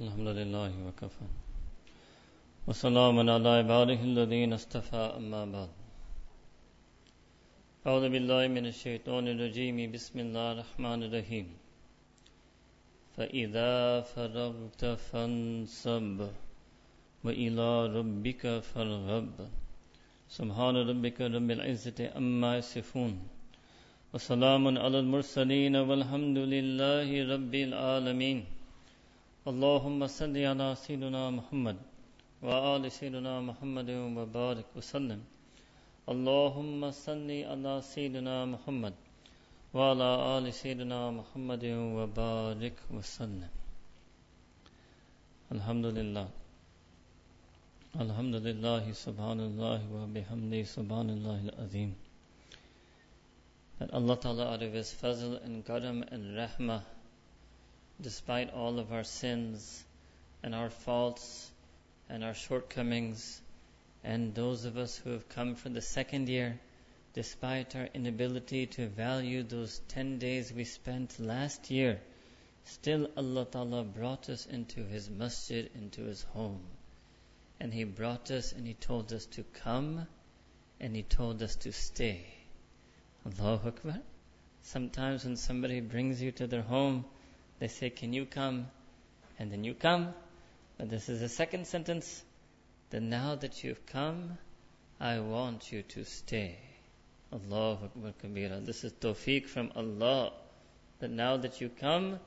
الحمد لله وكفى وسلام على عباده الذين اصطفى أما بعد. أعوذ بالله من الشيطان الرجيم بسم الله الرحمن الرحيم فإذا فرغت فانصب وإلى ربك فارغب. سبحان ربك رب العزة أما يصفون. وسلام على المرسلين والحمد لله رب العالمين. اللهم صل على سيدنا محمد وآل سيدنا محمد وبارك وسلم. اللهم صل على سيدنا محمد وعلى آل سيدنا محمد وبارك وسلم. الحمد لله الحمد لله سبحان الله وبحمده سبحان الله العظيم that Allah Ta'ala out of His fazl and karam and rahmah despite all of our sins and our faults and our shortcomings, and those of us who have come for the second year, despite our inability to value those 10 days we spent last year, still Allah Ta'ala brought us into His masjid, into His home. And He brought us and He told us to come and He told us to stay. Allahu Akbar. Sometimes when somebody brings you to their home, they say, Can you come? And then you come. But this is the second sentence. Then now that you've come, I want you to stay. Allahu Akbar Kabira. This is tawfiq from Allah. That now that you come,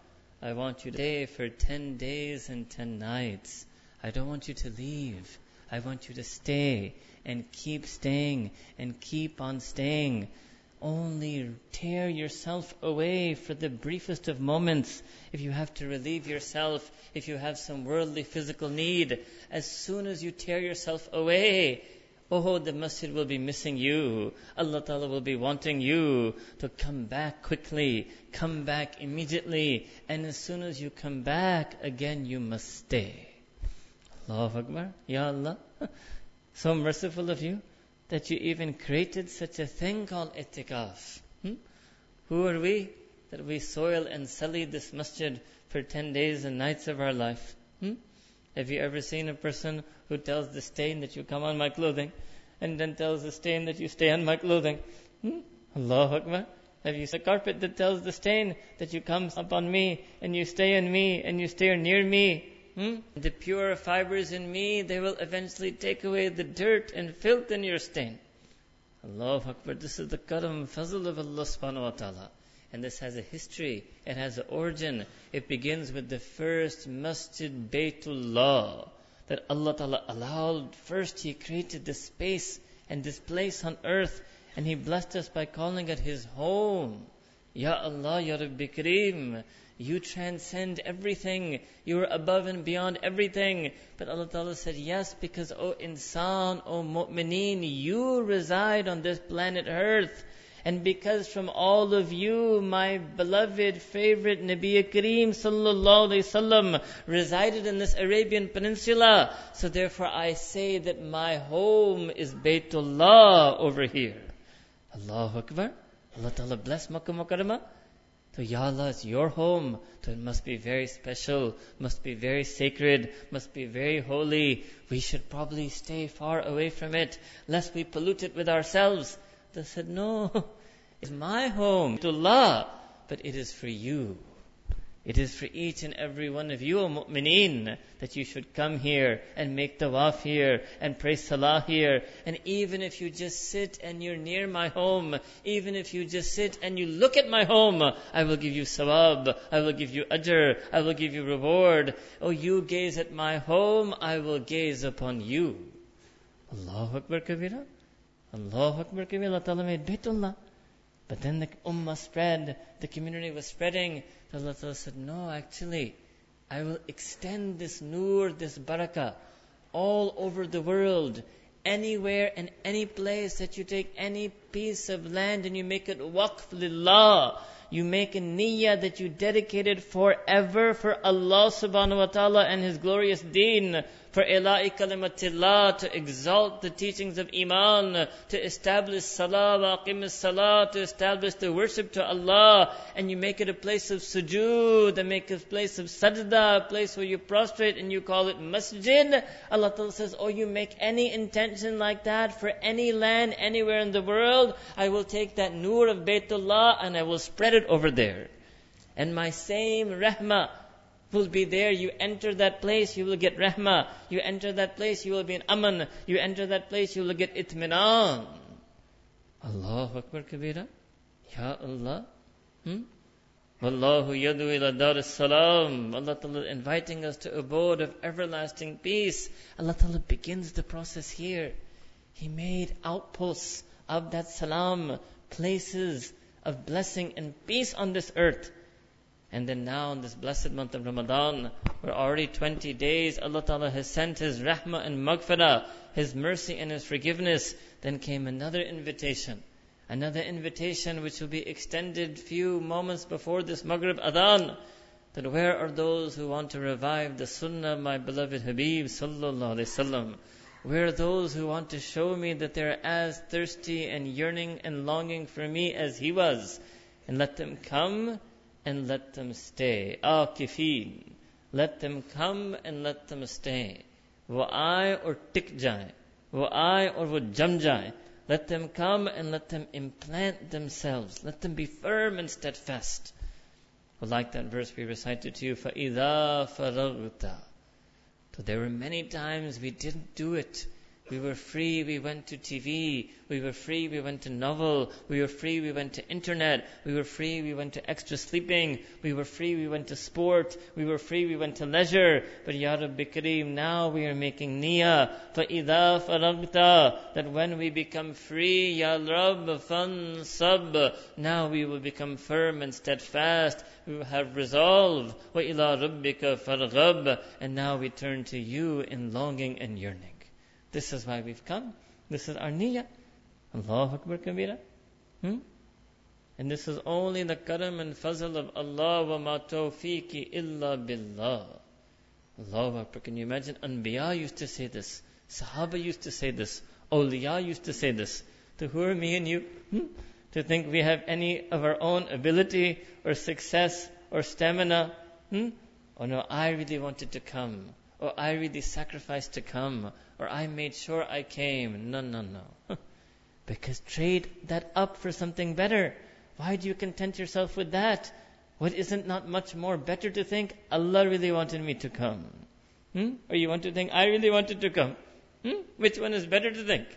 I want you to stay for 10 days and 10 nights. I don't want you to leave. I want you to stay and keep staying and keep on staying only tear yourself away for the briefest of moments. If you have to relieve yourself, if you have some worldly physical need, as soon as you tear yourself away, oh, the masjid will be missing you. Allah Ta'ala will be wanting you to come back quickly, come back immediately, and as soon as you come back, again you must stay. Allahu Akbar. Ya Allah. So merciful of you that you even created such a thing called itikaf. Hmm? Who are we that we soil and sully this masjid for 10 days and nights of our life? Hmm? Have you ever seen a person who tells the stain that you come on my clothing and then tells the stain that you stay on my clothing? Hmm? Allahu Akbar. Have you seen a carpet that tells the stain that you come upon me and you stay on me and you stay near me? Hmm? The pure fibers in me, they will eventually take away the dirt and filth in your stain. Allahu Akbar. This is the karam, fazl of Allah subhanahu wa ta'ala. And this has a history. It has an origin. It begins with the first masjid Baytullah. That Allah ta'ala allowed. First He created this space and this place on earth. And He blessed us by calling it His home. Ya Allah, Ya Rabbi Kareem. You transcend everything. You are above and beyond everything. But Allah Ta'ala said, yes, because O insan, O mu'mineen, you reside on this planet earth. And because from all of you, my beloved, favorite Nabi Kareem sallallahu alayhi wasallam resided in this Arabian Peninsula. So therefore I say that my home is Baytullah over here. Allahu Akbar. Allah Ta'ala bless Makkah Mukarramah. So Ya Allah, your home. So it must be very special, must be very sacred, must be very holy. We should probably stay far away from it, lest we pollute it with ourselves. They said, no, it's my home, to Allah, but it is for you. It is for each and every one of you, O mu'mineen, that you should come here and make tawaf here and pray salah here. And even if you just sit and you're near my home, even if you just sit and you look at my home, I will give you sawab, I will give you ajr, I will give you reward. Oh, you gaze at my home, I will gaze upon you. Allahu Akbar Kabira. Allahu Akbar Kabira. Allah Ta'ala made. But then the ummah spread, the community was spreading. Allah Ta'ala said, No, actually, I will extend this nur, this barakah, all over the world. Anywhere and any place that you take any piece of land and you make it waqf lillah. You make a niyyah that you dedicate it forever for Allah subhanahu wa ta'ala and His glorious deen for ila'i kalimatillah, to exalt the teachings of Iman, to establish salah, wa salah, to establish the worship to Allah, and you make it a place of sujood, and make it a place of sajda, a place where you prostrate and you call it masjid. Allah Ta'ala says, oh, you make any intention like that for any land, anywhere in the world, I will take that nur of Baytullah and I will spread it over there. And my same rahmah, will be there. You enter that place, you will get rahmah. You enter that place, you will be in aman. You enter that place, you will get itminan. Allahu Akbar Kabira. Ya Allah. Hmm? Wallahu yadu ila dar salam. Allah Ta'ala inviting us to abode of everlasting peace. Allah Ta'ala begins the process here. He made outposts of that salam, places of blessing and peace on this earth. And then now in this blessed month of Ramadan, we're already 20 days, Allah Ta'ala has sent His rahmah and maghfirah, His mercy and His forgiveness. Then came another invitation. Another invitation which will be extended few moments before this Maghrib Adhan. That where are those who want to revive the Sunnah my beloved Habib Sallallahu Alaihi Wasallam? Where are those who want to show me that they're as thirsty and yearning and longing for me as he was? And let them come and let them stay. Akifin. Let them come and let them stay. Wo aaye or tik jaye. Wo aaye or wo jam jaye. Let them come and let them implant themselves. Let them be firm and steadfast. Well, like that verse we recited to you, فَإِذَا فَرَغْتَ so there were many times we didn't do it. We were free, we went to TV. We were free, we went to novel. We were free, we went to internet. We were free, we went to extra sleeping. We were free, we went to sport. We were free, we went to leisure. But Ya Rabbi Kareem, now we are making niyyah. فَإِذَا فَرَغْتَ That when we become free, Ya Rabb, sab. Now we will become firm and steadfast. We will have resolve. وَإِلَىٰ رَبِّكَ فَارْغَبْ And now we turn to you in longing and yearning. This is why we've come. This is our niyyah. Allahu Akbar Kabira. Hmm? And this is only the karam and fazl of Allah wa ma tawfiqi illa billah. Allahu Akbar. Can you imagine? Anbiya used to say this. Sahaba used to say this. Awliya used to say this. To who are me and you? Hmm? To think we have any of our own ability or success or stamina? Hmm? Oh no, I really wanted to come or oh, I really sacrificed to come, or I made sure I came. No, no, no. because trade that up for something better. Why do you content yourself with that? What isn't not much more better to think, Allah really wanted me to come? Hmm? Or you want to think, I really wanted to come? Hmm? Which one is better to think?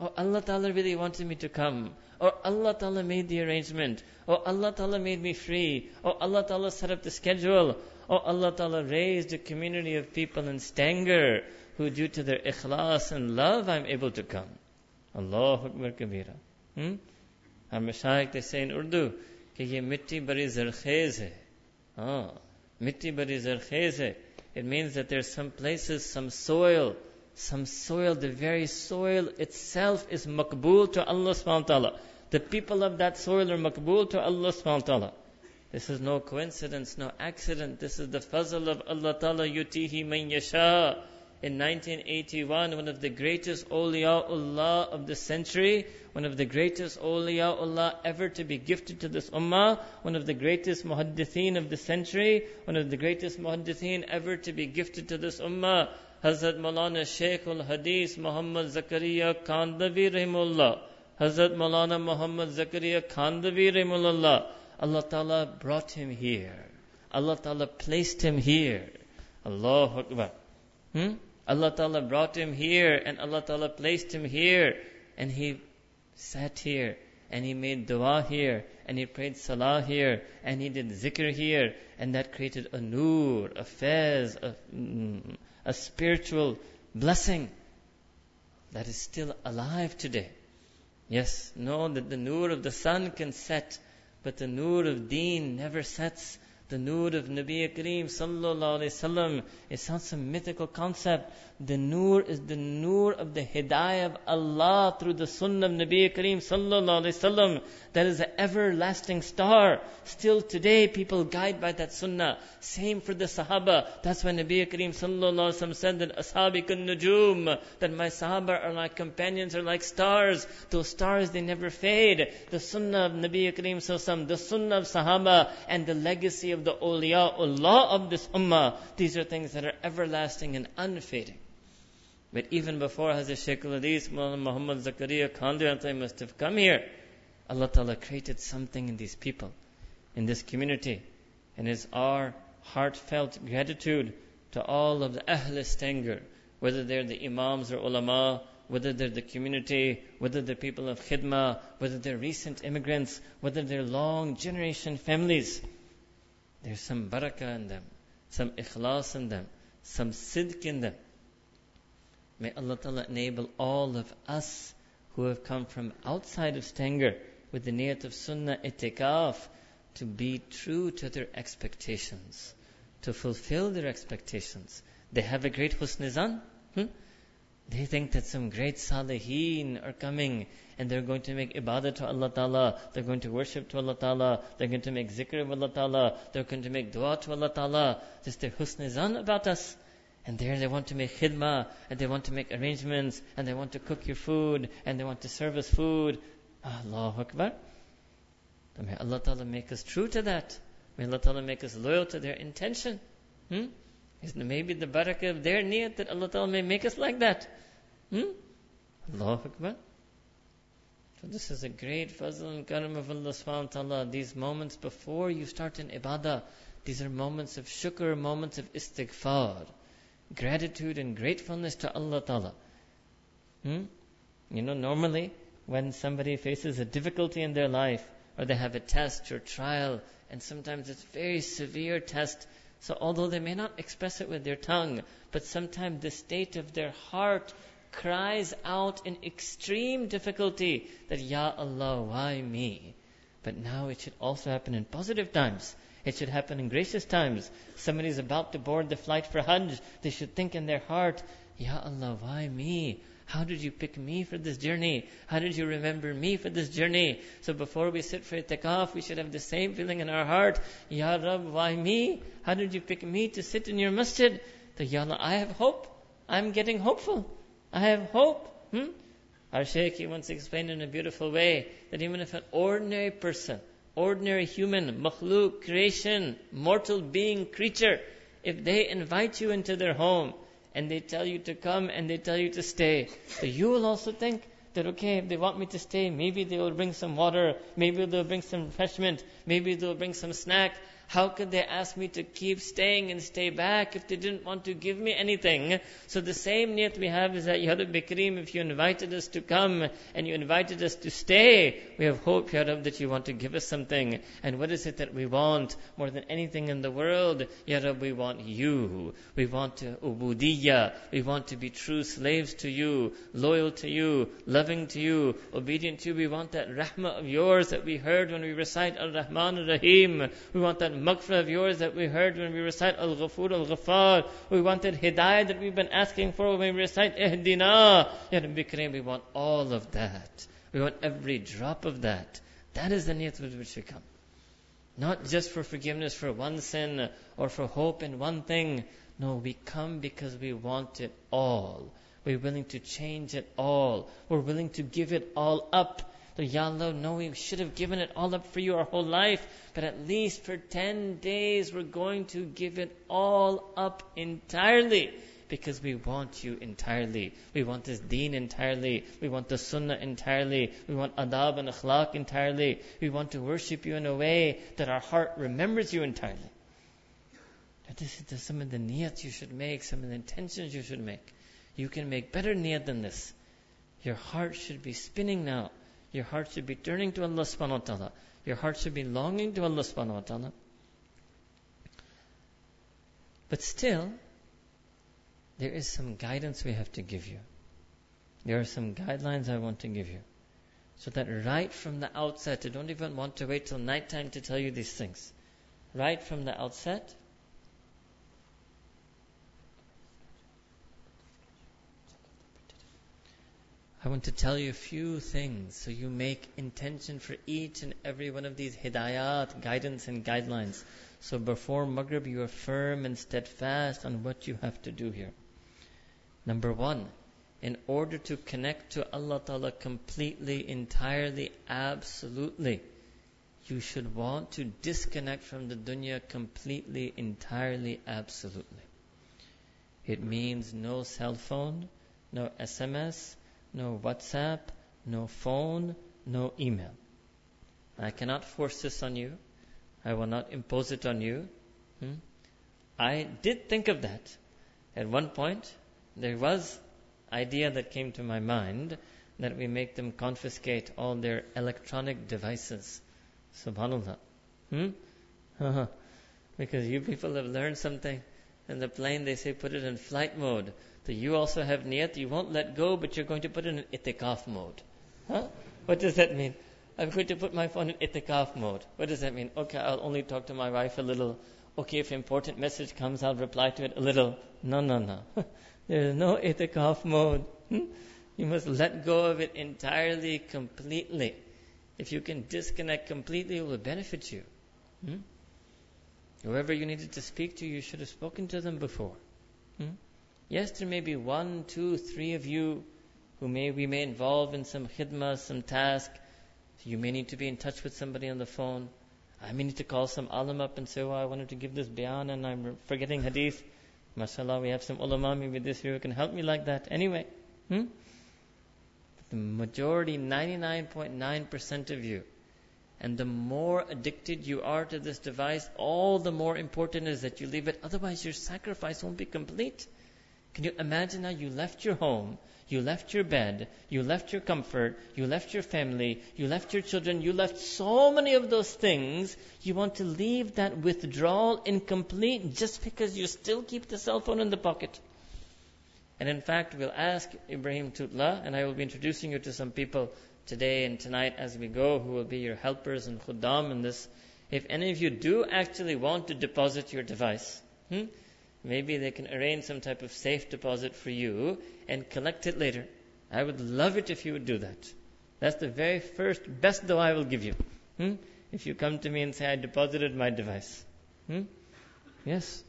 Oh, Allah Ta'ala really wanted me to come. Or Allah Ta'ala made the arrangement. Or Allah Ta'ala made me free. Or Allah Ta'ala set up the schedule. Oh, Allah Ta'ala raised a community of people in Stanger who due to their ikhlas and love I'm able to come. Allahu Akbar Kabira. Hmm? Our Mashaykh they say in Urdu कि ये मिट्टी बड़ी जरखेज है हाँ मिट्टी बड़ी जरखेज है it means that there's some places some soil some soil the very soil itself is makbul to Allah subhanahu wa ta'ala the people of that soil are makbul to Allah subhanahu wa ta'ala this is no coincidence, no accident. This is the fazl of Allah Ta'ala yutihi man yasha. In 1981, one of the greatest awliyaullah of the century, one of the greatest awliyaullah ever to be gifted to this ummah, one of the greatest muhaddithin of the century, one of the greatest muhaddithin ever to be gifted to this ummah, Hazrat Maulana Shaykh al-Hadith Muhammad Zakaria Khandhavi Rahimullah. Hazrat Maulana Muhammad Zakaria Khandhavi Rahimullah. Allah Ta'ala brought him here. Allah Ta'ala placed him here. Allahu Akbar. Hmm? Allah Ta'ala brought him here and Allah Ta'ala placed him here and he sat here and he made dua here and he prayed salah here and he did zikr here and that created a nur, a faiz, a, mm, a spiritual blessing that is still alive today. Yes, know that the nur of the sun can set but the nur of deen never sets. The nur of Nabi Kareem sallallahu alayhi wasallam is not some mythical concept. The nur is the nur of the hidayah of Allah through the sunnah of Nabi Kareem sallallahu alayhi wasallam. That is an everlasting star. Still today people guide by that sunnah. Same for the Sahaba. That's why Nabi Kareem sallallahu alayhi wasallam said that ashabi kun nujum, that my Sahaba are like companions are like stars. Those stars they never fade. The sunnah of Nabi Kareem sallallahu the sunnah of Sahaba and the legacy of the awliyaullah of this ummah. These are things that are everlasting and unfading. But even before Hazrat Shaykh al-Hadith, Muhammad Zakaria Khandu must have come here, Allah Ta'ala created something in these people, in this community. And it's our heartfelt gratitude to all of the Ahl Stanger, whether they're the Imams or Ulama, whether they're the community, whether they're people of khidmah, whether they're recent immigrants, whether they're long generation families. There's some barakah in them, some ikhlas in them, some sidq in them. May Allah Ta'ala enable all of us who have come from outside of Stanger with the niyat of sunnah itikaf to be true to their expectations, to fulfill their expectations. They have a great husnizan. Hmm? They think that some great salihin are coming and they're going to make ibadah to Allah Ta'ala, they're going to worship to Allah Ta'ala, they're going to make zikr of Allah Ta'ala, they're going to make dua to Allah Ta'ala. This is their husnizan about us. And there they want to make khidmah, and they want to make arrangements, and they want to cook your food, and they want to serve us food. Allahu Akbar. May Allah Ta'ala make us true to that. May Allah Ta'ala make us loyal to their intention. Hmm? Maybe the barakah of their niyat that Allah Ta'ala may make us like that. Hmm? Allahu Akbar. So this is a great fazl and karam of Allah subhanahu wa ta'ala. These moments before you start an ibadah, these are moments of shukr, moments of istighfar. Gratitude and gratefulness to Allah Ta'ala. Hmm? You know, normally when somebody faces a difficulty in their life, or they have a test or trial, and sometimes it's a very severe test, so although they may not express it with their tongue, but sometimes the state of their heart cries out in extreme difficulty that, Ya Allah, why me? But now it should also happen in positive times. It should happen in gracious times. Somebody is about to board the flight for Hajj. They should think in their heart, Ya Allah, why me? How did you pick me for this journey? How did you remember me for this journey? So before we sit for itikaf, we should have the same feeling in our heart. Ya Rab, why me? How did you pick me to sit in your masjid? So Ya Allah, I have hope. I'm getting hopeful. I have hope. Hmm? Our Shaykh, he once explained in a beautiful way that even if an ordinary person, ordinary human, makhluk, creation, mortal being, creature, if they invite you into their home, and they tell you to come and they tell you to stay. So you will also think that okay, if they want me to stay, maybe they will bring some water, maybe they'll bring some refreshment, maybe they'll bring some snack, how could they ask me to keep staying and stay back if they didn't want to give me anything? So the same niyat we have is that, Ya Rabbi Kareem, if you invited us to come and you invited us to stay, we have hope, Ya Rabbi, that you want to give us something. And what is it that we want more than anything in the world? Ya Rabbi, we want you. We want ubudiyya. We want to be true slaves to you, loyal to you, loving to you, obedient to you. We want that rahmah of yours that we heard when we recite Al-Rahman Al-Rahim. We want that maghfirah of yours that we heard when we recite Al-Ghafur Al-Ghaffar. We wanted hidayah that we've been asking for when we recite Ihdina. Ya Rabbi Kareem, we want all of that. We want every drop of that. That is the niyat with which we come. Not just for forgiveness for one sin or for hope in one thing. No, we come because we want it all. We're willing to change it all. We're willing to give it all up so, Ya Allah, no, we should have given it all up for you our whole life, but at least for 10 days we're going to give it all up entirely because we want you entirely. We want this deen entirely. We want the sunnah entirely. We want adab and akhlaq entirely. We want to worship you in a way that our heart remembers you entirely. This is some of the niyats you should make, some of the intentions you should make. You can make better niyat than this. Your heart should be spinning now. Your heart should be turning to Allah subhanahu wa ta'ala. Your heart should be longing to Allah subhanahu wa ta'ala. But still, there is some guidance we have to give you. There are some guidelines I want to give you. So that right from the outset, I don't even want to wait till nighttime to tell you these things. right from the outset. I want to tell you a few things so you make intention for each and every one of these hidayat, guidance and guidelines. So before Maghrib you are firm and steadfast on what you have to do here. Number one, in order to connect to Allah Ta'ala completely, entirely, absolutely, you should want to disconnect from the dunya completely, entirely, absolutely. It means no cell phone, no SMS, no WhatsApp, no phone, no email. I cannot force this on you. I will not impose it on you. Hmm? I did think of that. At one point, there was idea that came to my mind that we make them confiscate all their electronic devices. Subhanallah. Hmm? because you people have learned something. In the plane, they say put it in flight mode. So you also have niyat, you won't let go, but you're going to put it in itikaf mode. Huh? What does that mean? I'm going to put my phone in itikaf mode. What does that mean? Okay, I'll only talk to my wife a little. Okay, if important message comes, I'll reply to it a little. No, no, no. there is no itikaf mode. Hmm? You must let go of it entirely, completely. If you can disconnect completely, it will benefit you. Hmm? Whoever you needed to speak to, you should have spoken to them before. Hmm? Yes, there may be one, two, three of you who may we may involve in some khidmah, some task. You may need to be in touch with somebody on the phone. I may need to call some alim up and say, oh, I wanted to give this bayan and I'm forgetting hadith. MashaAllah, we have some ulama maybe this year who can help me like that. Anyway, hmm? the majority, 99.9% of you, and the more addicted you are to this device, all the more important is that you leave it. Otherwise, your sacrifice won't be complete. Can you imagine how you left your home, you left your bed, you left your comfort, you left your family, you left your children, you left so many of those things. You want to leave that withdrawal incomplete just because you still keep the cell phone in the pocket. And in fact, we'll ask Ibrahim Tutla, and I will be introducing you to some people today and tonight as we go who will be your helpers and khuddam in this. If any of you do actually want to deposit your device, hmm, Maybe they can arrange some type of safe deposit for you and collect it later. I would love it if you would do that. That's the very first best dua I will give you. Hmm? If you come to me and say, I deposited my device. Hmm? Yes.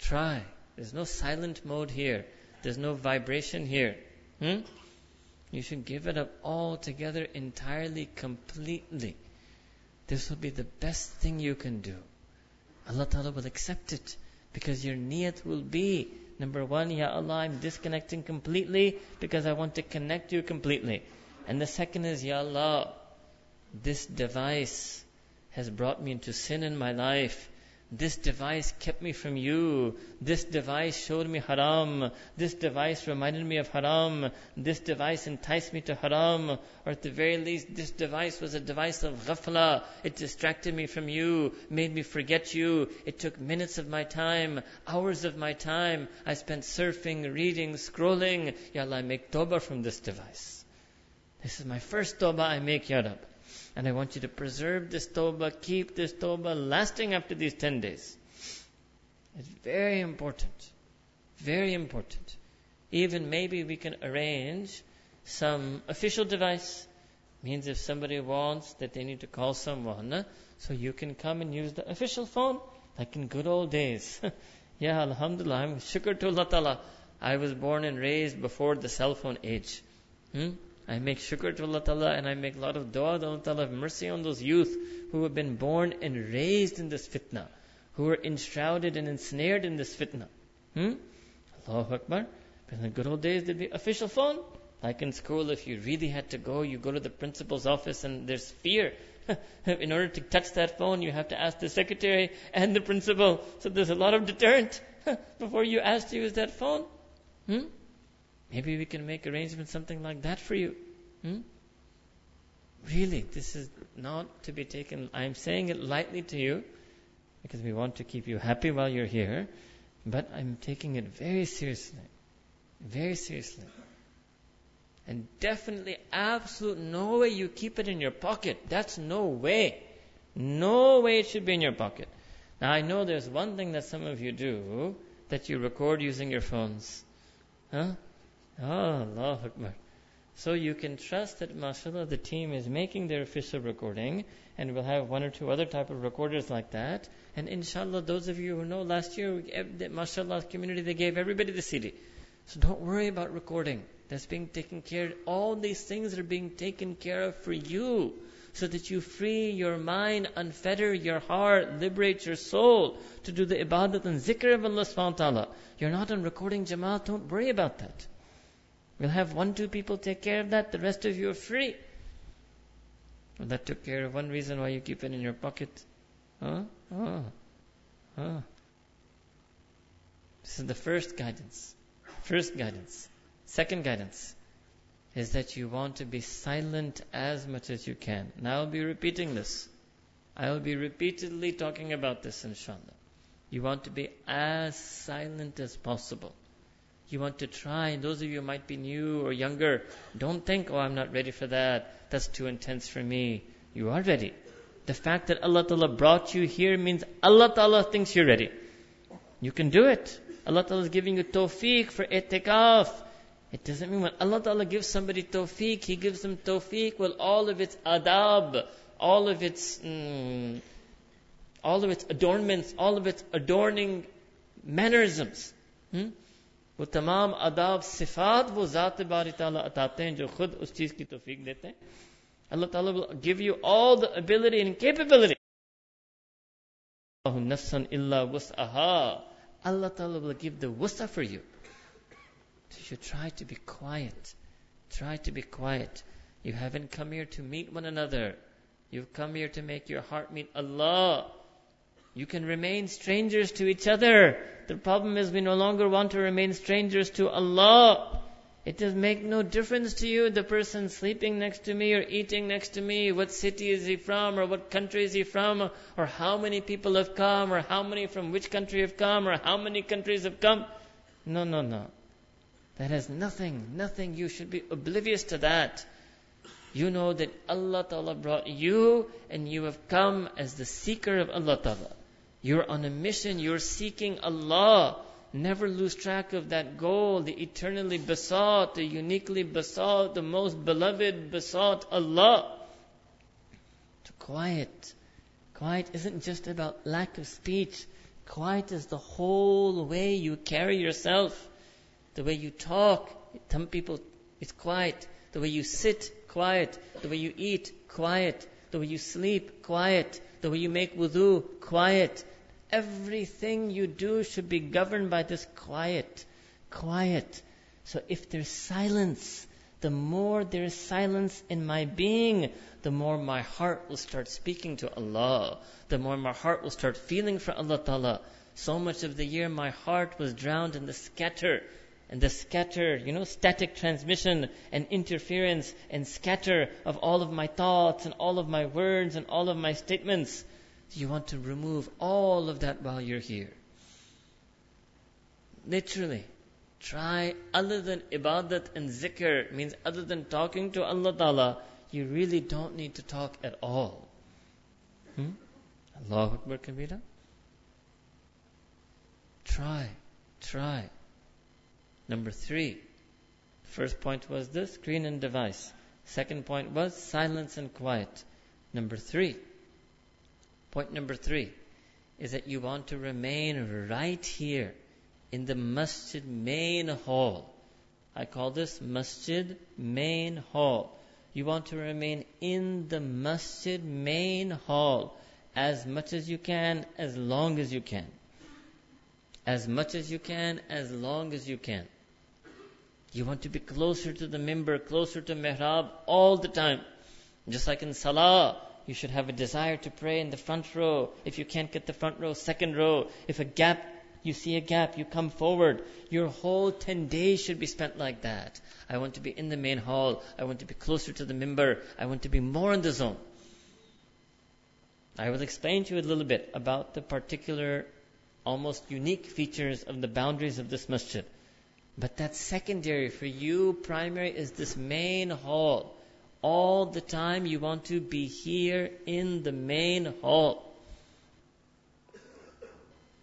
Try. There's no silent mode here. There's no vibration here. Hmm? You should give it up altogether, entirely, completely. This will be the best thing you can do. Allah Ta'ala will accept it. Because your niyat will be, number one, Ya Allah, I'm disconnecting completely because I want to connect you completely. And the second is, Ya Allah, this device has brought me into sin in my life. This device kept me from you. This device showed me haram. This device reminded me of haram. This device enticed me to haram. Or at the very least, this device was a device of ghafla. It distracted me from you, made me forget you. It took minutes of my time, hours of my time. I spent surfing, reading, scrolling. Ya Allah, I make tawbah from this device. This is my first tawbah I make, Ya Rab. And I want you to preserve this tawbah, keep this tawbah lasting after these 10 days. It's very important. Very important. Even maybe we can arrange some official device. Means if somebody wants that they need to call someone, so you can come and use the official phone, like in good old days. yeah, Alhamdulillah, I'm shukr to Allah Ta'ala. I was born and raised before the cell phone age. Hmm? I make shukr to Allah Ta'ala and I make a lot of dua to Allah Ta'ala have mercy on those youth who have been born and raised in this fitna, who are enshrouded and ensnared in this fitna. Hmm? Allahu Akbar. In the good old days, there'd be official phone. Like in school, if you really had to go, you go to the principal's office and there's fear. in order to touch that phone, you have to ask the secretary and the principal. So there's a lot of deterrent before you ask to use that phone. Hmm? Maybe we can make arrangements, something like that for you. Hmm? Really, this is not to be taken. I'm saying it lightly to you because we want to keep you happy while you're here, but I'm taking it very seriously. Very seriously. And definitely, absolute no way you keep it in your pocket. That's no way. No way it should be in your pocket. Now I know there's one thing that some of you do, that you record using your phones. Huh? Ah, oh, Allah Akbar. So you can trust that, mashallah, the team is making their official recording, and we'll have one or two other type of recorders like that. And inshallah, those of you who know, last year, mashallah, community, they gave everybody the CD. So don't worry about recording. That's being taken care of. All these things are being taken care of for you so that you free your mind, unfetter your heart, liberate your soul to do the ibadat and zikr of Allah subhanahu wa ta'ala. You're not on recording Jamaat, don't worry about that. We'll have one, two people take care of that, the rest of you are free. Well, that took care of one reason why you keep it in your pocket. Huh? Huh? Huh? This is the first guidance. First guidance. Second guidance is that you want to be silent as much as you can. Now I'll be repeating this. I'll be repeatedly talking about this inshallah. You want to be as silent as possible. You want to try, those of you who might be new or younger, don't think, oh, I'm not ready for that. That's too intense for me. You are ready. The fact that Allah Ta'ala brought you here means Allah Ta'ala thinks you're ready. You can do it. Allah Ta'ala is giving you tawfiq for itikaf. It doesn't mean when Allah Ta'ala gives somebody tawfiq, He gives them tawfiq with all of its adab, all of its, mm, all of its adornments, all of its adorning mannerisms. Hmm? वो तमाम आदाब सिफात वो ज़ात बारी ताला अताते हैं जो खुद उस चीज़ की तौफीक देते हैं Allah Ta'ala will give you all the ability and capability. nafsan illa wus'aha. Allah Ta'ala will give the wusa for you. So you should try to be quiet. Try to be quiet. You haven't come here to meet one another. You've come here to make your heart meet Allah. You can remain strangers to each other. The problem is we no longer want to remain strangers to Allah. It does make no difference to you the person sleeping next to me or eating next to me, what city is he from or what country is he from or how many people have come or how many from which country have come or how many countries have come. No, no, no. That has nothing, nothing. You should be oblivious to that. You know that Allah Ta'ala brought you and you have come as the seeker of Allah Ta'ala. You're on a mission, you're seeking Allah. Never lose track of that goal, the eternally besought, the uniquely besought, the most beloved besought Allah. To quiet. Quiet isn't just about lack of speech. Quiet is the whole way you carry yourself. The way you talk. Some people, it's quiet. The way you sit, quiet. The way you eat, quiet. The way you sleep, quiet. The way you make wudu, quiet. Everything you do should be governed by this quiet. Quiet. So if there's silence, the more there is silence in my being, the more my heart will start speaking to Allah. The more my heart will start feeling for Allah Ta'ala. So much of the year my heart was drowned in the scatter. And the scatter, you know, static transmission and interference and scatter of all of my thoughts and all of my words and all of my statements. You want to remove all of that while you're here. Literally. Try other than ibadat and zikr, means other than talking to Allah Ta'ala, you really don't need to talk at all. Hmm? Allahu Akbar Kabira. Try, try. Number three. First point was the screen and device. Second point was silence and quiet. Number three. Point number three is that you want to remain right here in the masjid main hall. I call this masjid main hall. You want to remain in the masjid main hall as much as you can, as long as you can. As much as you can, as long as you can. You want to be closer to the mimbar, closer to mihrab all the time. Just like in salah, you should have a desire to pray in the front row. If you can't get the front row, second row. If a gap, you see a gap, you come forward. Your whole 10 days should be spent like that. I want to be in the main hall. I want to be closer to the mimbar. I want to be more in the zone. I will explain to you a little bit about the particular, almost unique features of the boundaries of this masjid. But that's secondary. For you, primary is this main hall all the time you want to be here in the main hall.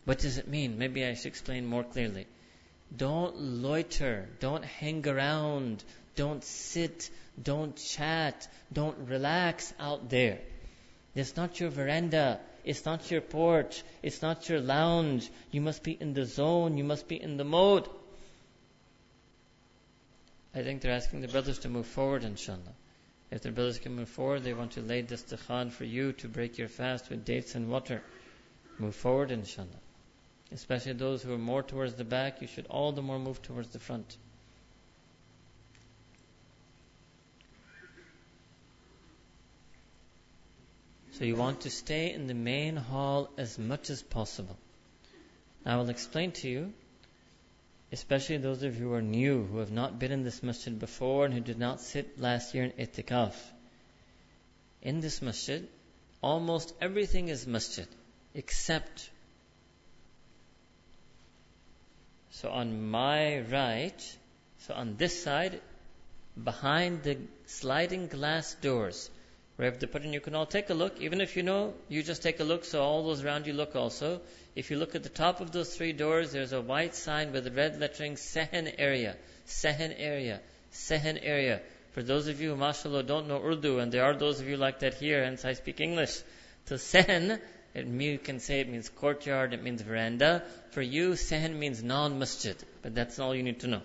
What does it mean? Maybe I should explain more clearly. Don't loiter. Don't hang around. Don't sit. Don't chat. Don't relax out there. It's not your veranda. It's not your porch. It's not your lounge. You must be in the zone. You must be in the mode. I think they're asking the brothers to move forward, inshallah. If the brothers can move forward, they want to lay this dastakhan for you to break your fast with dates and water. Move forward, inshallah. Especially those who are more towards the back, you should all the more move towards the front. So you want to stay in the main hall as much as possible. I will explain to you, especially those of you who are new, who have not been in this masjid before and who did not sit last year in itikaf. In this masjid, almost everything is masjid, except So on my right, so on this side, behind the sliding glass doors, if the put you can all take a look. Even if you know, you just take a look, so all those around you look also. If you look at the top of those three doors, there's a white sign with red lettering, Sehen area, Sehen area, Sehen area. For those of you who, mashallah, don't know Urdu, and there are those of you like that here, hence I speak English. So Sehen it, you can say it means courtyard, it means veranda. For you, sehen means non-masjid, but that's all you need to know.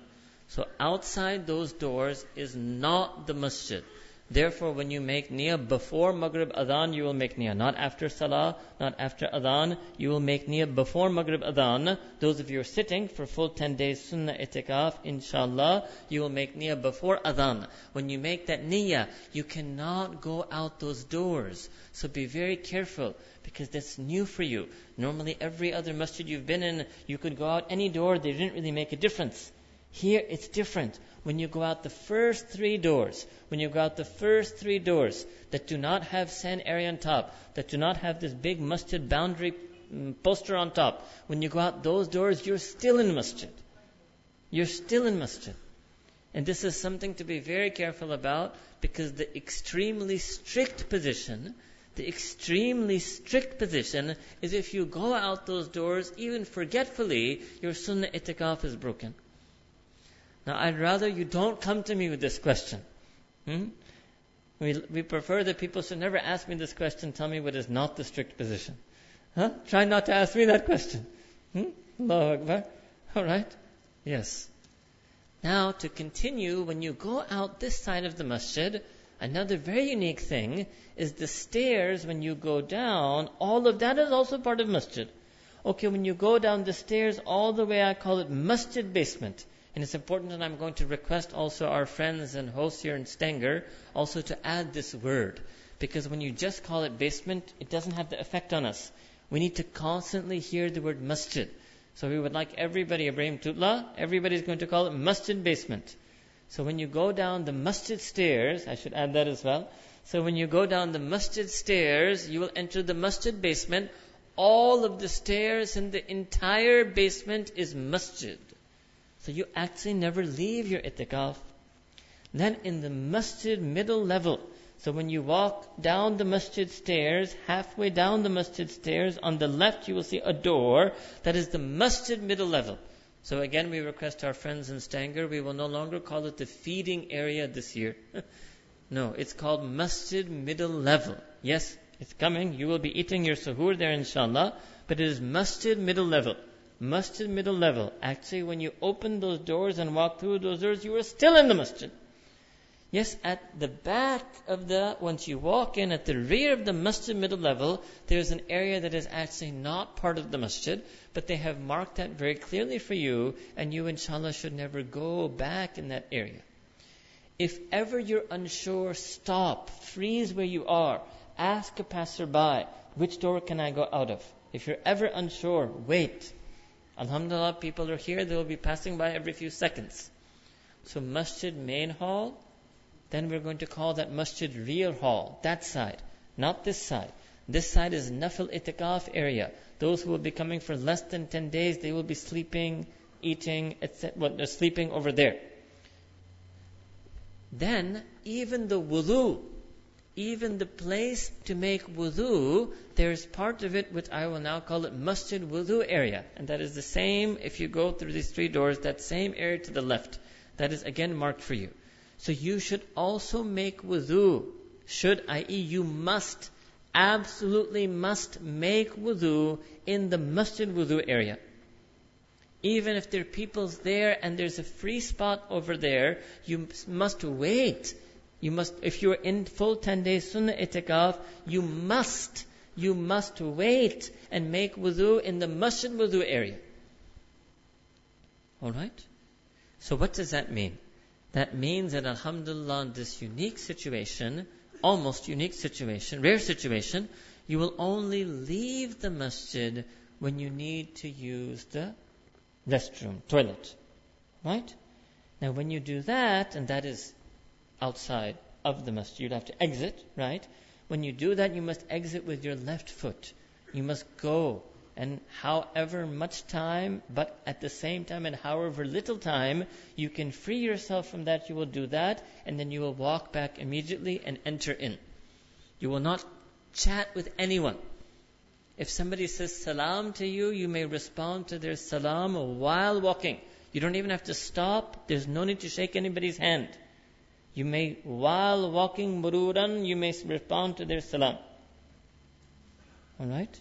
So outside those doors is not the masjid. Therefore, when you make niyyah before Maghrib Adhan, you will make niyyah. Not after Salah, not after Adhan. You will make niyyah before Maghrib Adhan. Those of you who are sitting for full 10 days Sunnah Itikaf, inshallah, you will make niyyah before Adhan. When you make that niyyah, you cannot go out those doors. So be very careful because that's new for you. Normally, every other masjid you've been in, you could go out any door, they didn't really make a difference. Here, it's different when you go out the first three doors, when you go out the first three doors that do not have Sehen area on top, that do not have this big masjid boundary mm, poster on top, when you go out those doors, you're still in masjid. You're still in masjid. And this is something to be very careful about because the extremely strict position, the extremely strict position is if you go out those doors, even forgetfully, your sunnah itikaf is broken. Now, I'd rather you don't come to me with this question. Hmm? We, we prefer that people should never ask me this question, tell me what is not the strict position. Huh? Try not to ask me that question. Hmm? Akbar. Alright? Yes. Now, to continue, when you go out this side of the masjid, another very unique thing is the stairs when you go down, all of that is also part of masjid. Okay, when you go down the stairs all the way, I call it masjid basement. And it's important that I'm going to request also our friends and hosts here in Stanger also to add this word. Because when you just call it basement, it doesn't have the effect on us. We need to constantly hear the word masjid. So we would like everybody, Ibrahim Tutla, everybody's going to call it masjid basement. So when you go down the masjid stairs, I should add that as well. So when you go down the masjid stairs, you will enter the masjid basement. All of the stairs in the entire basement is masjid. So you actually never leave your itikaf. Then in the masjid middle level, so when you walk down the masjid stairs, halfway down the masjid stairs, on the left you will see a door that is the masjid middle level. So again, we request our friends in Stanger, we will no longer call it the feeding area this year. no, it's called masjid middle level. Yes, it's coming. You will be eating your suhoor there, inshallah. But it is masjid middle level masjid middle level. Actually, when you open those doors and walk through those doors, you are still in the masjid. Yes, at the back of the, once you walk in, at the rear of the masjid middle level, there's an area that is actually not part of the masjid, but they have marked that very clearly for you, and you, inshallah, should never go back in that area. If ever you're unsure, stop, freeze where you are, ask a passerby, which door can I go out of? If you're ever unsure, wait. Alhamdulillah, people are here, they will be passing by every few seconds. So masjid main hall, then we're going to call that masjid real hall, that side, not this side. This side is nafil itikaf area. Those who will be coming for less than 10 days, they will be sleeping, eating, etc. Well, they're sleeping over there. Then, even the wudu, even the place to make wudu, there's part of it which I will now call it masjid wudu area. And that is the same if you go through these three doors, that same area to the left. That is again marked for you. So you should also make wudu. Should, i.e., you must, absolutely must make wudu in the masjid wudu area. Even if there are people there and there's a free spot over there, you must wait you must, if you're in full 10 days sunnah itikaf, you must, you must wait and make wudu in the masjid wudu area. Alright? So what does that mean? That means that Alhamdulillah in this unique situation, almost unique situation, rare situation, you will only leave the masjid when you need to use the restroom, toilet. Right? Now when you do that, and that is outside of the masjid. You'd have to exit, right? When you do that, you must exit with your left foot. You must go. And however much time, but at the same time and however little time, you can free yourself from that, you will do that, and then you will walk back immediately and enter in. You will not chat with anyone. If somebody says salam to you, you may respond to their salam while walking. You don't even have to stop. There's no need to shake anybody's hand. You may, while walking mururan, you may respond to their salam. Alright?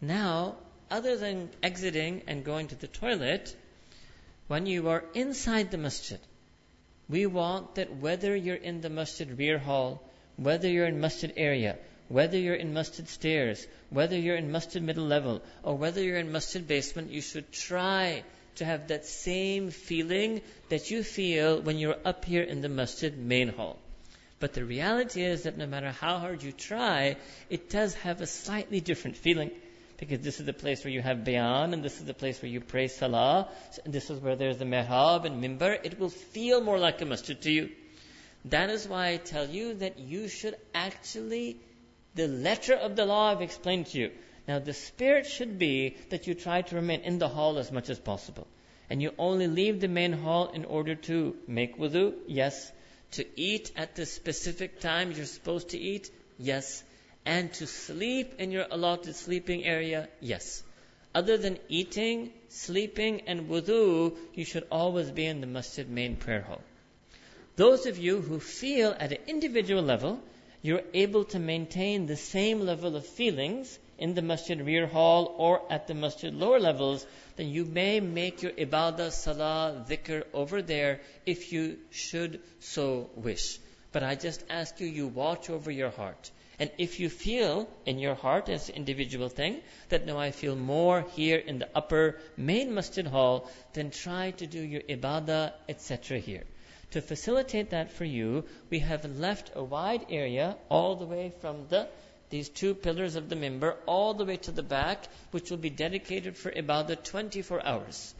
Now, other than exiting and going to the toilet, when you are inside the masjid, we want that whether you're in the masjid rear hall, whether you're in masjid area, whether you're in masjid stairs, whether you're in masjid middle level, or whether you're in masjid basement, you should try to have that same feeling that you feel when you're up here in the masjid main hall. But the reality is that no matter how hard you try, it does have a slightly different feeling. Because this is the place where you have bayan, and this is the place where you pray salah, and this is where there's the mihrab and mimbar. It will feel more like a masjid to you. That is why I tell you that you should actually, the letter of the law I've explained to you, now, the spirit should be that you try to remain in the hall as much as possible. And you only leave the main hall in order to make wudu, yes. To eat at the specific time you're supposed to eat, yes. And to sleep in your allotted sleeping area, yes. Other than eating, sleeping, and wudu, you should always be in the masjid main prayer hall. Those of you who feel at an individual level, you're able to maintain the same level of feelings in the masjid rear hall or at the masjid lower levels, then you may make your ibadah, salah, dhikr over there if you should so wish. But I just ask you, you watch over your heart. And if you feel in your heart as an individual thing that no, I feel more here in the upper main masjid hall, then try to do your ibadah, etc. here. To facilitate that for you, we have left a wide area all the way from the these two pillars of the mimbar all the way to the back, which will be dedicated for ibadah 24 hours.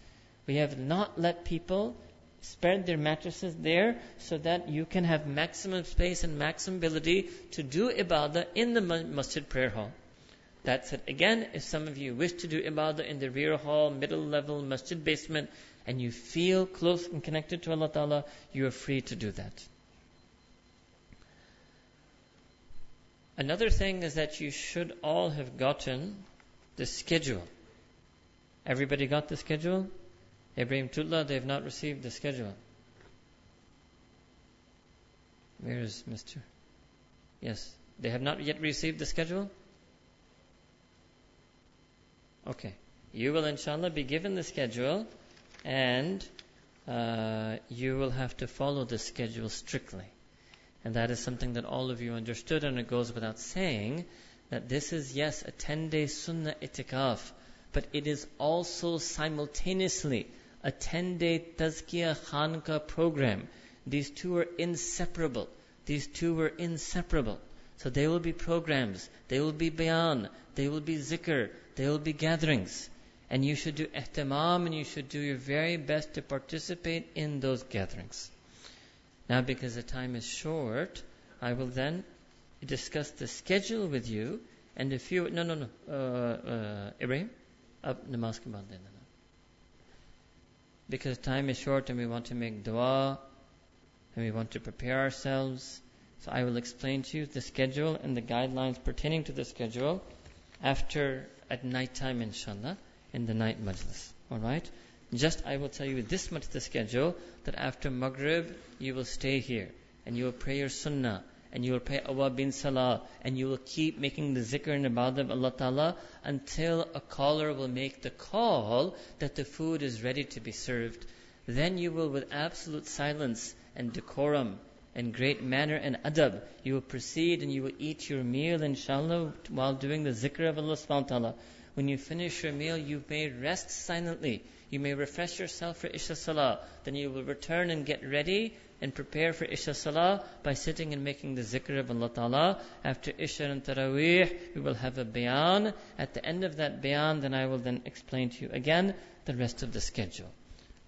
We have not let people spread their mattresses there so that you can have maximum space and maximum ability to do ibadah in the masjid prayer hall. That's it. Again, if some of you wish to do ibadah in the rear hall, middle level, masjid basement, and you feel close and connected to Allah Ta'ala, you are free to do that. Another thing is that you should all have gotten the schedule. Everybody got the schedule? Ibrahim Tullah, they have not received the schedule. Where is Mr. Yes, they have not yet received the schedule? Okay. You will inshallah be given the schedule and uh, you will have to follow the schedule strictly. And that is something that all of you understood, and it goes without saying that this is, yes, a 10 day sunnah itikaf, but it is also simultaneously a 10 day tazkiyah khanka program. These two are inseparable. These two are inseparable. So they will be programs, they will be bayan, they will be zikr, they will be gatherings. And you should do ihtimam and you should do your very best to participate in those gatherings. Now, because the time is short, I will then discuss the schedule with you and a few. No, no, no. Uh, uh, Ibrahim? Namaz Because time is short and we want to make dua and we want to prepare ourselves. So I will explain to you the schedule and the guidelines pertaining to the schedule after at night time, inshallah, in the night majlis. Alright? Just I will tell you this much the schedule that after Maghrib you will stay here and you will pray your sunnah and you will pray awwabin salah and you will keep making the zikr and ibadah of Allah Ta'ala until a caller will make the call that the food is ready to be served. Then you will with absolute silence and decorum and great manner and adab, you will proceed and you will eat your meal inshallah while doing the zikr of Allah subhanahu wa ta'ala. When you finish your meal, you may rest silently. You may refresh yourself for Isha Salah. Then you will return and get ready and prepare for Isha Salah by sitting and making the zikr of Allah Ta'ala. After Isha and Taraweeh, we will have a bayan. At the end of that bayan, then I will then explain to you again the rest of the schedule.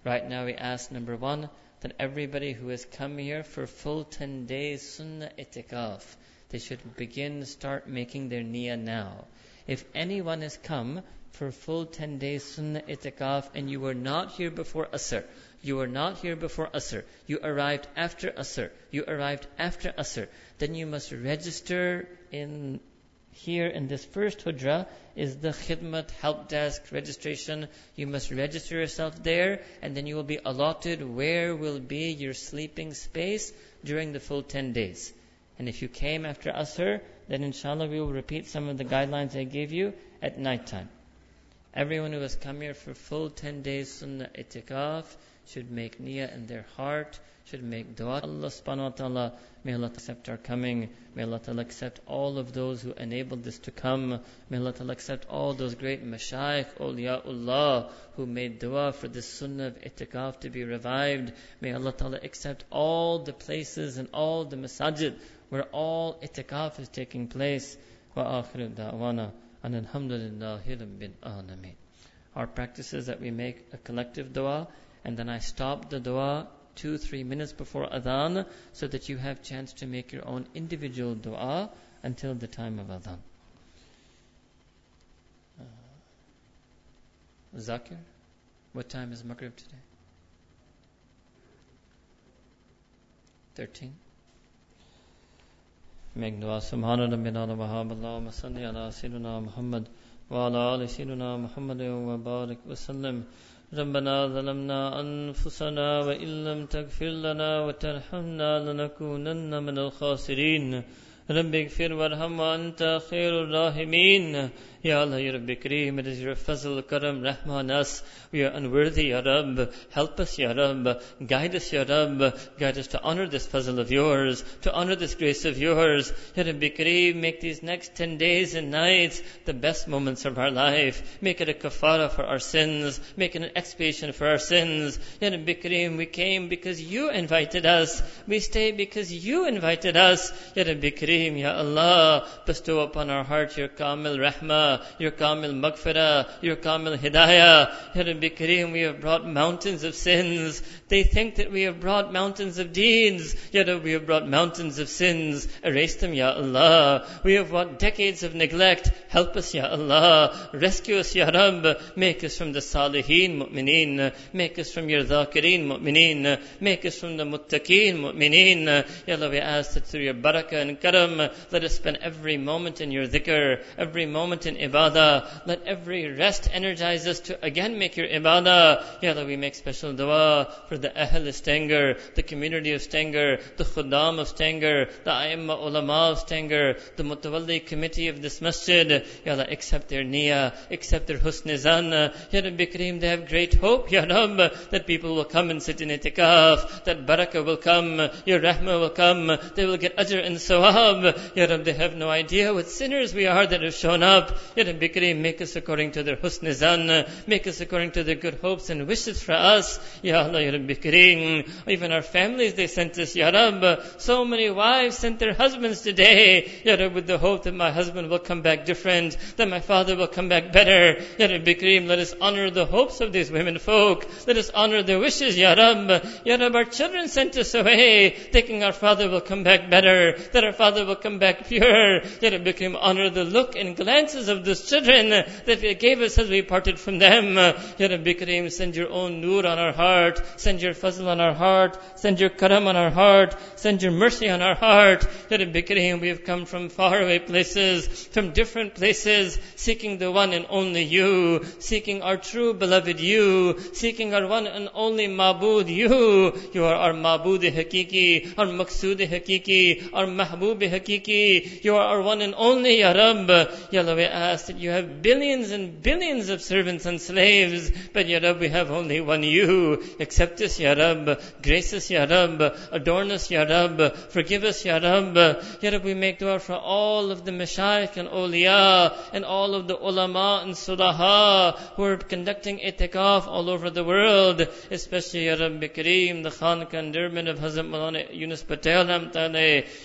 Right now we ask number one, that everybody who has come here for full 10 days sunnah itikaf, they should begin, start making their niyyah now. If anyone has come for full 10 days sunnah itikaf and you were not here before Asr, you were not here before Asr, you arrived after Asr, you arrived after Asr, then you must register in here in this first hujra is the khidmat help desk registration. You must register yourself there and then you will be allotted where will be your sleeping space during the full 10 days. And if you came after Asr, then inshallah we will repeat some of the guidelines I gave you at night time. Everyone who has come here for full 10 days sunnah itikaf should make niyyah in their heart, should make dua. Allah subhanahu wa ta'ala, may Allah accept our coming. May Allah ta'ala accept all of those who enabled this to come. May Allah ta'ala accept all those great mashayikh, awliyaullah, who made dua for this sunnah of itikaf to be revived. May Allah ta'ala accept all the places and all the masajid where all itikaf is taking place. Wa akhiru da'wana and alhamdulillahi rabbil alameen. Our practice is that we make a collective dua and then I stop the dua two, three minutes before adhan so that you have chance to make your own individual dua until the time of adhan. Uh, Zakir, what time is Maghrib today? 13. Make dua. Subhana rabbina wa wahab Allahumma salli ala Sayyidina Muhammad wa ala ali Sayyidina Muhammad wa barik wa sallim. ربنا ظلمنا أنفسنا وإن لم تغفر لنا وترحمنا لنكونن من الخاسرين. رب اغفر وارحم وأنت خير الراحمين. Ya Allah, Ya Rabbi Kareem, it is your fazl, karam, rahman us. We are unworthy, Ya Rabb. Help us, Ya Rabb. Guide us, Ya Rabb. Guide us to honor this fazl of yours, to honor this grace of yours. Ya Rabbi Kareem, make these next 10 days and nights the best moments of our life. Make it a kafara for our sins. Make it an expiation for our sins. Ya Rabbi Kareem, we came because you invited us. We stay because you invited us. Ya Rabbi Kareem, Ya Allah, bestow upon our heart your kamil rahmah your Kamil Maghfirah, your Kamil Hidayah. Ya Rabbi Kareem, we have brought mountains of sins. They think that we have brought mountains of deeds. Ya Rabbi, we have brought mountains of sins. Erase them, Ya Allah. We have brought decades of neglect. Help us, Ya Allah. Rescue us, Ya Rabb. Make us from the Salihin Mu'mineen. Make us from your Dhakireen Mu'mineen. Make us from the Muttaqeen Mu'mineen. Ya Allah, we ask that through your barakah and karam, let us spend every moment in your dhikr, every moment in ibadah. Let every rest energize us to again make your ibadah. Ya Allah, we make special dua for the Ahl Stanger, the community of Stanger, the Khuddam of Stanger, the Aimma Ulama of Stanger, the Mutawalli committee of this masjid. Ya Allah, accept their niyyah, accept their husn zan. Ya Rabbi Kareem, they have great hope, Ya Rabb, that people will come and sit in itikaf, that barakah will come, your rahmah will come, they will get ajr and sawab. Ya Rabbi, they have no idea what sinners we are that have shown up. Ya Rabbi make us according to their husn zan, make us according to their good hopes and wishes for us. Ya Allah, Ya Rabbi even our families they sent us, Ya Rabb. So many wives sent their husbands today, Ya with the hope that my husband will come back different, that my father will come back better. Ya Rabbi let us honor the hopes of these women folk. Let us honor their wishes, Ya Rabb. Ya our children sent us away, thinking our father will come back better, that our father will come back pure. Ya Rabbi honor the look and glances of those children that you gave us as we parted from them. Uh, ya Rabbi Kareem, send your own nur on our heart, send your fazl on our heart, send your karam on our heart, send your mercy on our heart. Ya Rabbi Kareem, we have come from faraway places, from different places, seeking the one and only you, seeking our true beloved you, seeking our one and only mabud you. You are our mabud hakiki, our maqsood hakiki, our mahbub hakiki. You are our one and only Ya Rabb. Ya ask that you have billions and billions of servants and slaves, but Ya Rabb, we have only one you. Accept us, Ya Rabb. Grace us, Ya Rabb. Adorn us, Ya Rabb. Forgive us, Ya Rabb. Ya Rabb, we make dua for all of the mashayikh and awliya and all of the ulama and sulaha who are conducting itikaf all over the world, especially Ya Rabbi Kareem, the Khanka and of Hazrat Maulana Yunus Patel,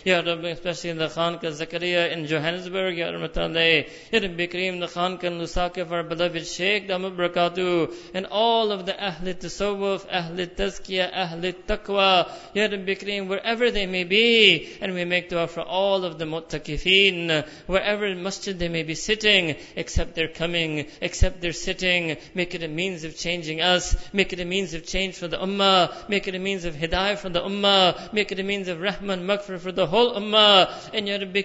Ya Rabbi, especially the Khanka Zakaria in Johannesburg, Ya Rabbi, Ya Kareem, the and Lusaka of our beloved Sheikh, Dhamma Barakatuh, and all of the Ahl Tasawwuf, Ahl Tazkiyah, Ahl Taqwa, Ya Kareem, wherever they may be, and we make dua for all of the muttaqifeen, wherever masjid they may be sitting, accept their coming, accept their sitting, make it a means of changing us, make it a means of change for the ummah, make it a means of hidayah for the ummah, make it a means of rahman maghfir for the whole ummah, and Ya Rabbi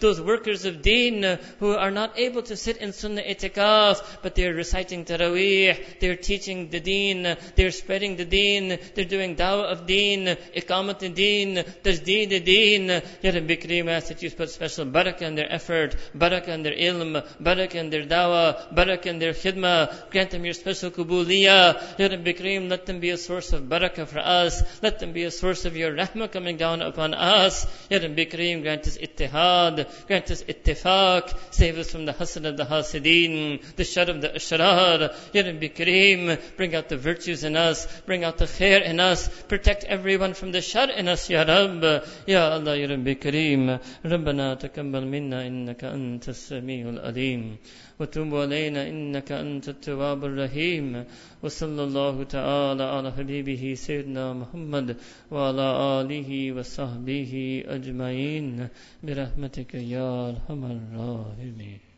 those workers of deen who are not able to sit in sunnah itikaf, but they're reciting taraweeh, they're teaching the deen, they're spreading the deen, they're doing dawah of deen, iqamat deen, tajdeed deen, Ya Rabbi Kareem, I ask that you put special barakah in their effort, barakah in their ilm, barakah in their dawah, barakah in their khidmah, grant them your special kubuliyah, Ya Rabbi Kareem, let them be a source of barakah for us, let them be a source of your rahmah coming down upon us, Ya Rabbi Kareem, grant us ittihad, grant us ittifaq, save us from the hasad of the hasidin, the shar of the ashrar. Ya Rabbi Kareem, bring out the virtues in us, bring out the khair in us, protect everyone from the shar in us, Ya Rabb. Ya Allah, Ya Rabbi Kareem, ربنا تكمل منا إنك أنت السميع العليم وتب علينا إنك أنت التواب الرحيم. وصلى الله تعالى على حبيبه سيدنا محمد وعلى آله وصحبه أجمعين. برحمتك يا أرحم الراحمين.